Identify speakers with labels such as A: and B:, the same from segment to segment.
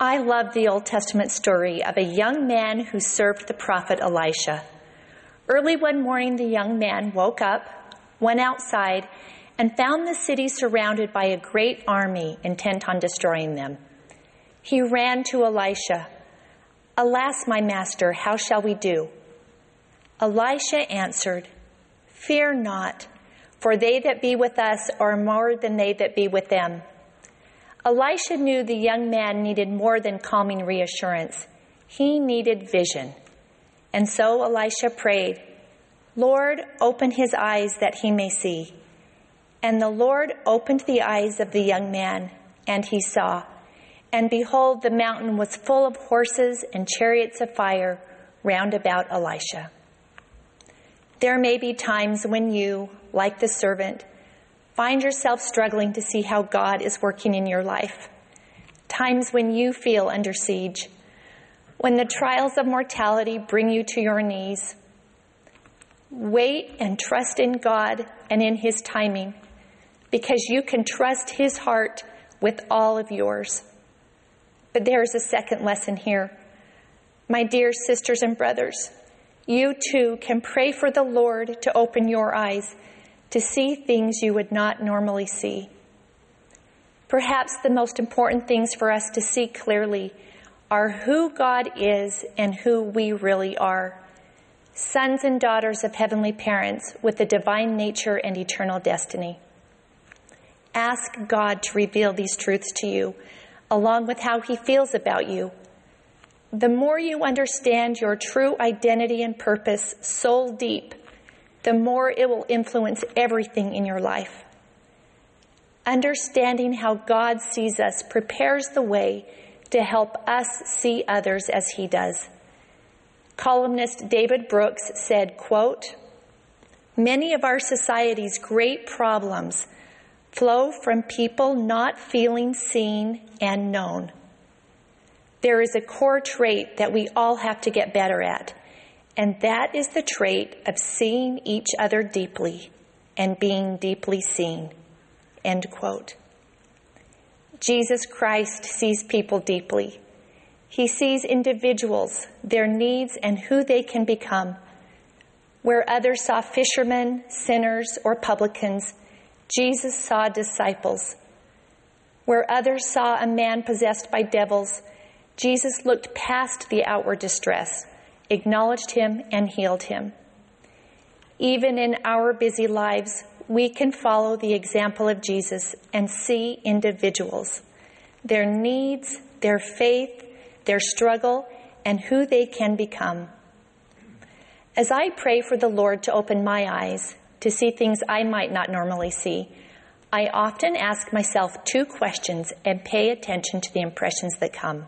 A: I love the Old Testament story of a young man who served the prophet Elisha. Early one morning, the young man woke up, went outside, and found the city surrounded by a great army intent on destroying them. He ran to Elisha. Alas, my master, how shall we do? Elisha answered, Fear not, for they that be with us are more than they that be with them. Elisha knew the young man needed more than calming reassurance. He needed vision. And so Elisha prayed, Lord, open his eyes that he may see. And the Lord opened the eyes of the young man, and he saw. And behold, the mountain was full of horses and chariots of fire round about Elisha. There may be times when you, like the servant, find yourself struggling to see how God is working in your life. Times when you feel under siege, when the trials of mortality bring you to your knees. Wait and trust in God and in His timing because you can trust His heart with all of yours. But there's a second lesson here. My dear sisters and brothers, you too can pray for the Lord to open your eyes to see things you would not normally see. Perhaps the most important things for us to see clearly are who God is and who we really are sons and daughters of heavenly parents with a divine nature and eternal destiny. Ask God to reveal these truths to you, along with how He feels about you. The more you understand your true identity and purpose soul deep, the more it will influence everything in your life. Understanding how God sees us prepares the way to help us see others as he does. Columnist David Brooks said, quote, Many of our society's great problems flow from people not feeling seen and known. There is a core trait that we all have to get better at, and that is the trait of seeing each other deeply and being deeply seen. End quote. Jesus Christ sees people deeply. He sees individuals, their needs, and who they can become. Where others saw fishermen, sinners, or publicans, Jesus saw disciples. Where others saw a man possessed by devils, Jesus looked past the outward distress acknowledged him, and healed him. Even in our busy lives, we can follow the example of Jesus and see individuals, their needs, their faith, their struggle, and who they can become. As I pray for the Lord to open my eyes to see things I might not normally see, I often ask myself two questions and pay attention to the impressions that come.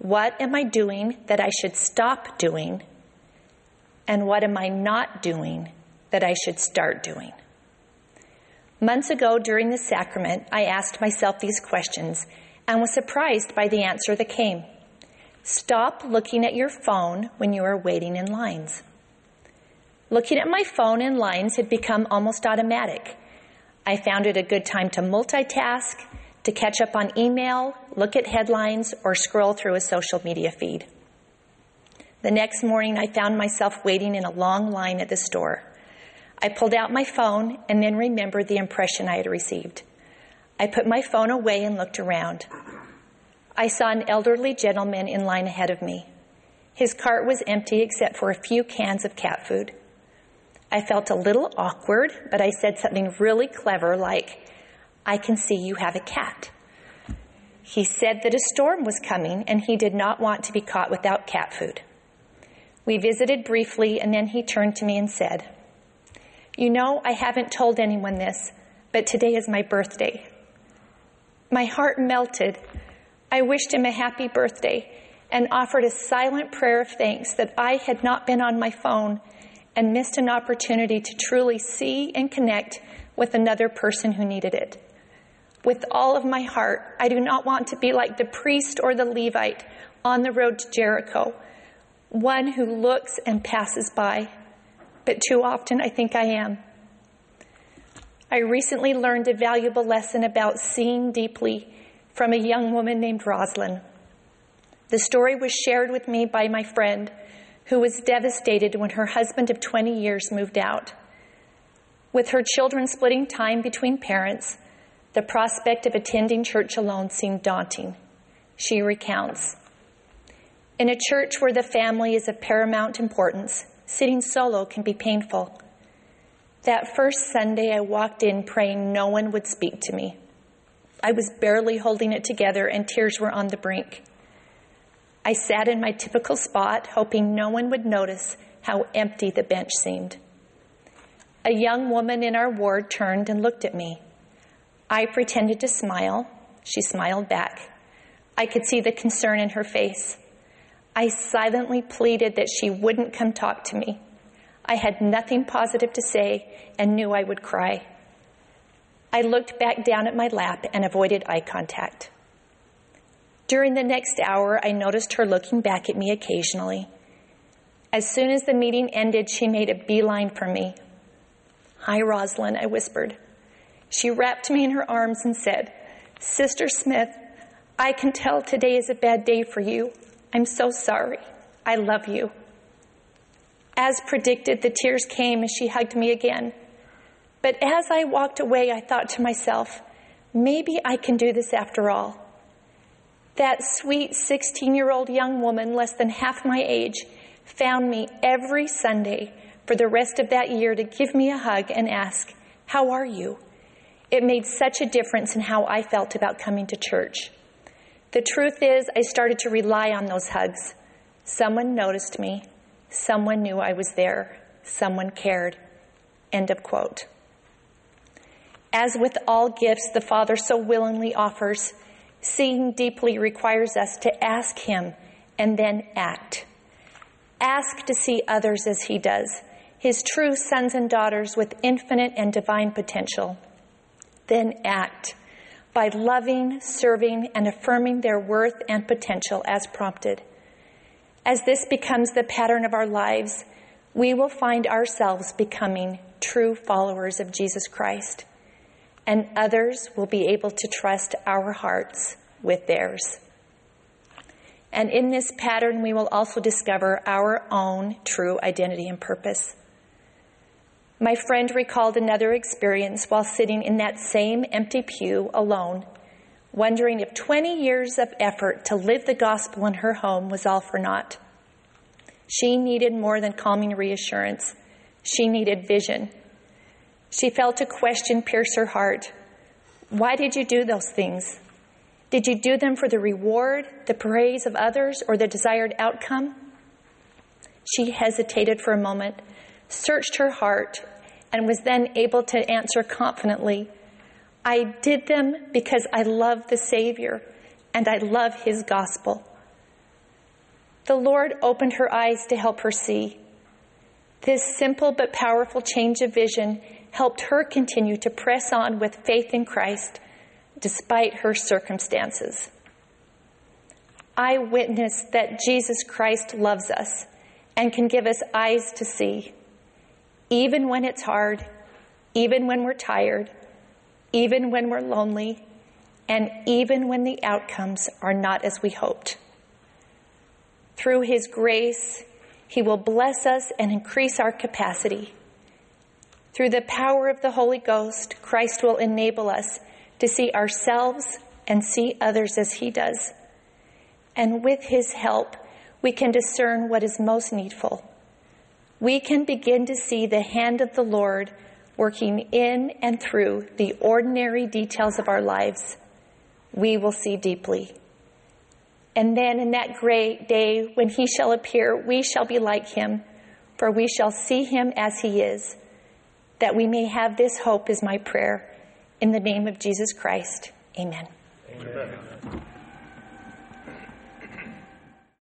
A: What am I doing that I should stop doing? And what am I not doing that I should start doing? Months ago during the sacrament, I asked myself these questions and was surprised by the answer that came. Stop looking at your phone when you are waiting in lines. Looking at my phone in lines had become almost automatic. I found it a good time to multitask to catch up on email, look at headlines, or scroll through a social media feed. The next morning, I found myself waiting in a long line at the store. I pulled out my phone and then remembered the impression I had received. I put my phone away and looked around. I saw an elderly gentleman in line ahead of me. His cart was empty except for a few cans of cat food. I felt a little awkward, but I said something really clever like, I can see you have a cat. He said that a storm was coming and he did not want to be caught without cat food. We visited briefly and then he turned to me and said, You know, I haven't told anyone this, but today is my birthday. My heart melted. I wished him a happy birthday and offered a silent prayer of thanks that I had not been on my phone and missed an opportunity to truly see and connect with another person who needed it with all of my heart. I do not want to be like the priest or the Levite on the road to Jericho, one who looks and passes by, but too often I think I am. I recently learned a valuable lesson about seeing deeply from a young woman named Rosalind. The story was shared with me by my friend who was devastated when her husband of 20 years moved out. With her children splitting time between parents, the prospect of attending church alone seemed daunting. She recounts In a church where the family is of paramount importance, sitting solo can be painful. That first Sunday, I walked in praying no one would speak to me. I was barely holding it together, and tears were on the brink. I sat in my typical spot, hoping no one would notice how empty the bench seemed. A young woman in our ward turned and looked at me. I pretended to smile. She smiled back. I could see the concern in her face. I silently pleaded that she wouldn't come talk to me. I had nothing positive to say and knew I would cry. I looked back down at my lap and avoided eye contact. During the next hour, I noticed her looking back at me occasionally. As soon as the meeting ended, she made a beeline for me. Hi, Rosalind, I whispered. She wrapped me in her arms and said, Sister Smith, I can tell today is a bad day for you. I'm so sorry. I love you. As predicted, the tears came as she hugged me again. But as I walked away, I thought to myself, maybe I can do this after all. That sweet 16 year old young woman, less than half my age, found me every Sunday for the rest of that year to give me a hug and ask, How are you? It made such a difference in how I felt about coming to church. The truth is, I started to rely on those hugs. Someone noticed me. Someone knew I was there. Someone cared. End of quote. As with all gifts the Father so willingly offers, Seeing deeply requires us to ask Him and then act. Ask to see others as He does, His true sons and daughters with infinite and divine potential. Then act by loving, serving, and affirming their worth and potential as prompted. As this becomes the pattern of our lives, we will find ourselves becoming true followers of Jesus Christ and others will be able to trust our hearts with theirs. And in this pattern, we will also discover our own true identity and purpose. My friend recalled another experience while sitting in that same empty pew alone, wondering if 20 years of effort to live the gospel in her home was all for naught. She needed more than calming reassurance. She needed vision she felt a question pierce her heart. Why did you do those things? Did you do them for the reward, the praise of others, or the desired outcome? She hesitated for a moment, searched her heart, and was then able to answer confidently I did them because I love the Savior and I love His gospel. The Lord opened her eyes to help her see. This simple but powerful change of vision helped her continue to press on with faith in Christ despite her circumstances. I witness that Jesus Christ loves us and can give us eyes to see, even when it's hard, even when we're tired, even when we're lonely, and even when the outcomes are not as we hoped. Through His grace, He will bless us and increase our capacity through the power of the Holy Ghost, Christ will enable us to see ourselves and see others as He does. And with His help, we can discern what is most needful. We can begin to see the hand of the Lord working in and through the ordinary details of our lives. We will see deeply. And then in that great day when He shall appear, we shall be like Him, for we shall see Him as He is that we may have this hope is my prayer. In the name of Jesus Christ, amen. amen.